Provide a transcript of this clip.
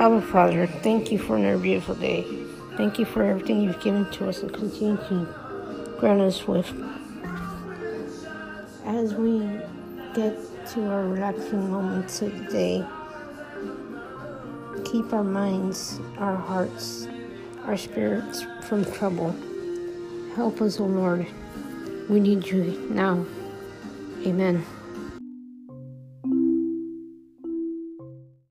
Abba Father, thank you for another beautiful day. Thank you for everything you've given to us and continue to grant us with. As we get to our relaxing moments of the day, keep our minds, our hearts, our spirits from trouble. Help us, O Lord. We need you now. Amen.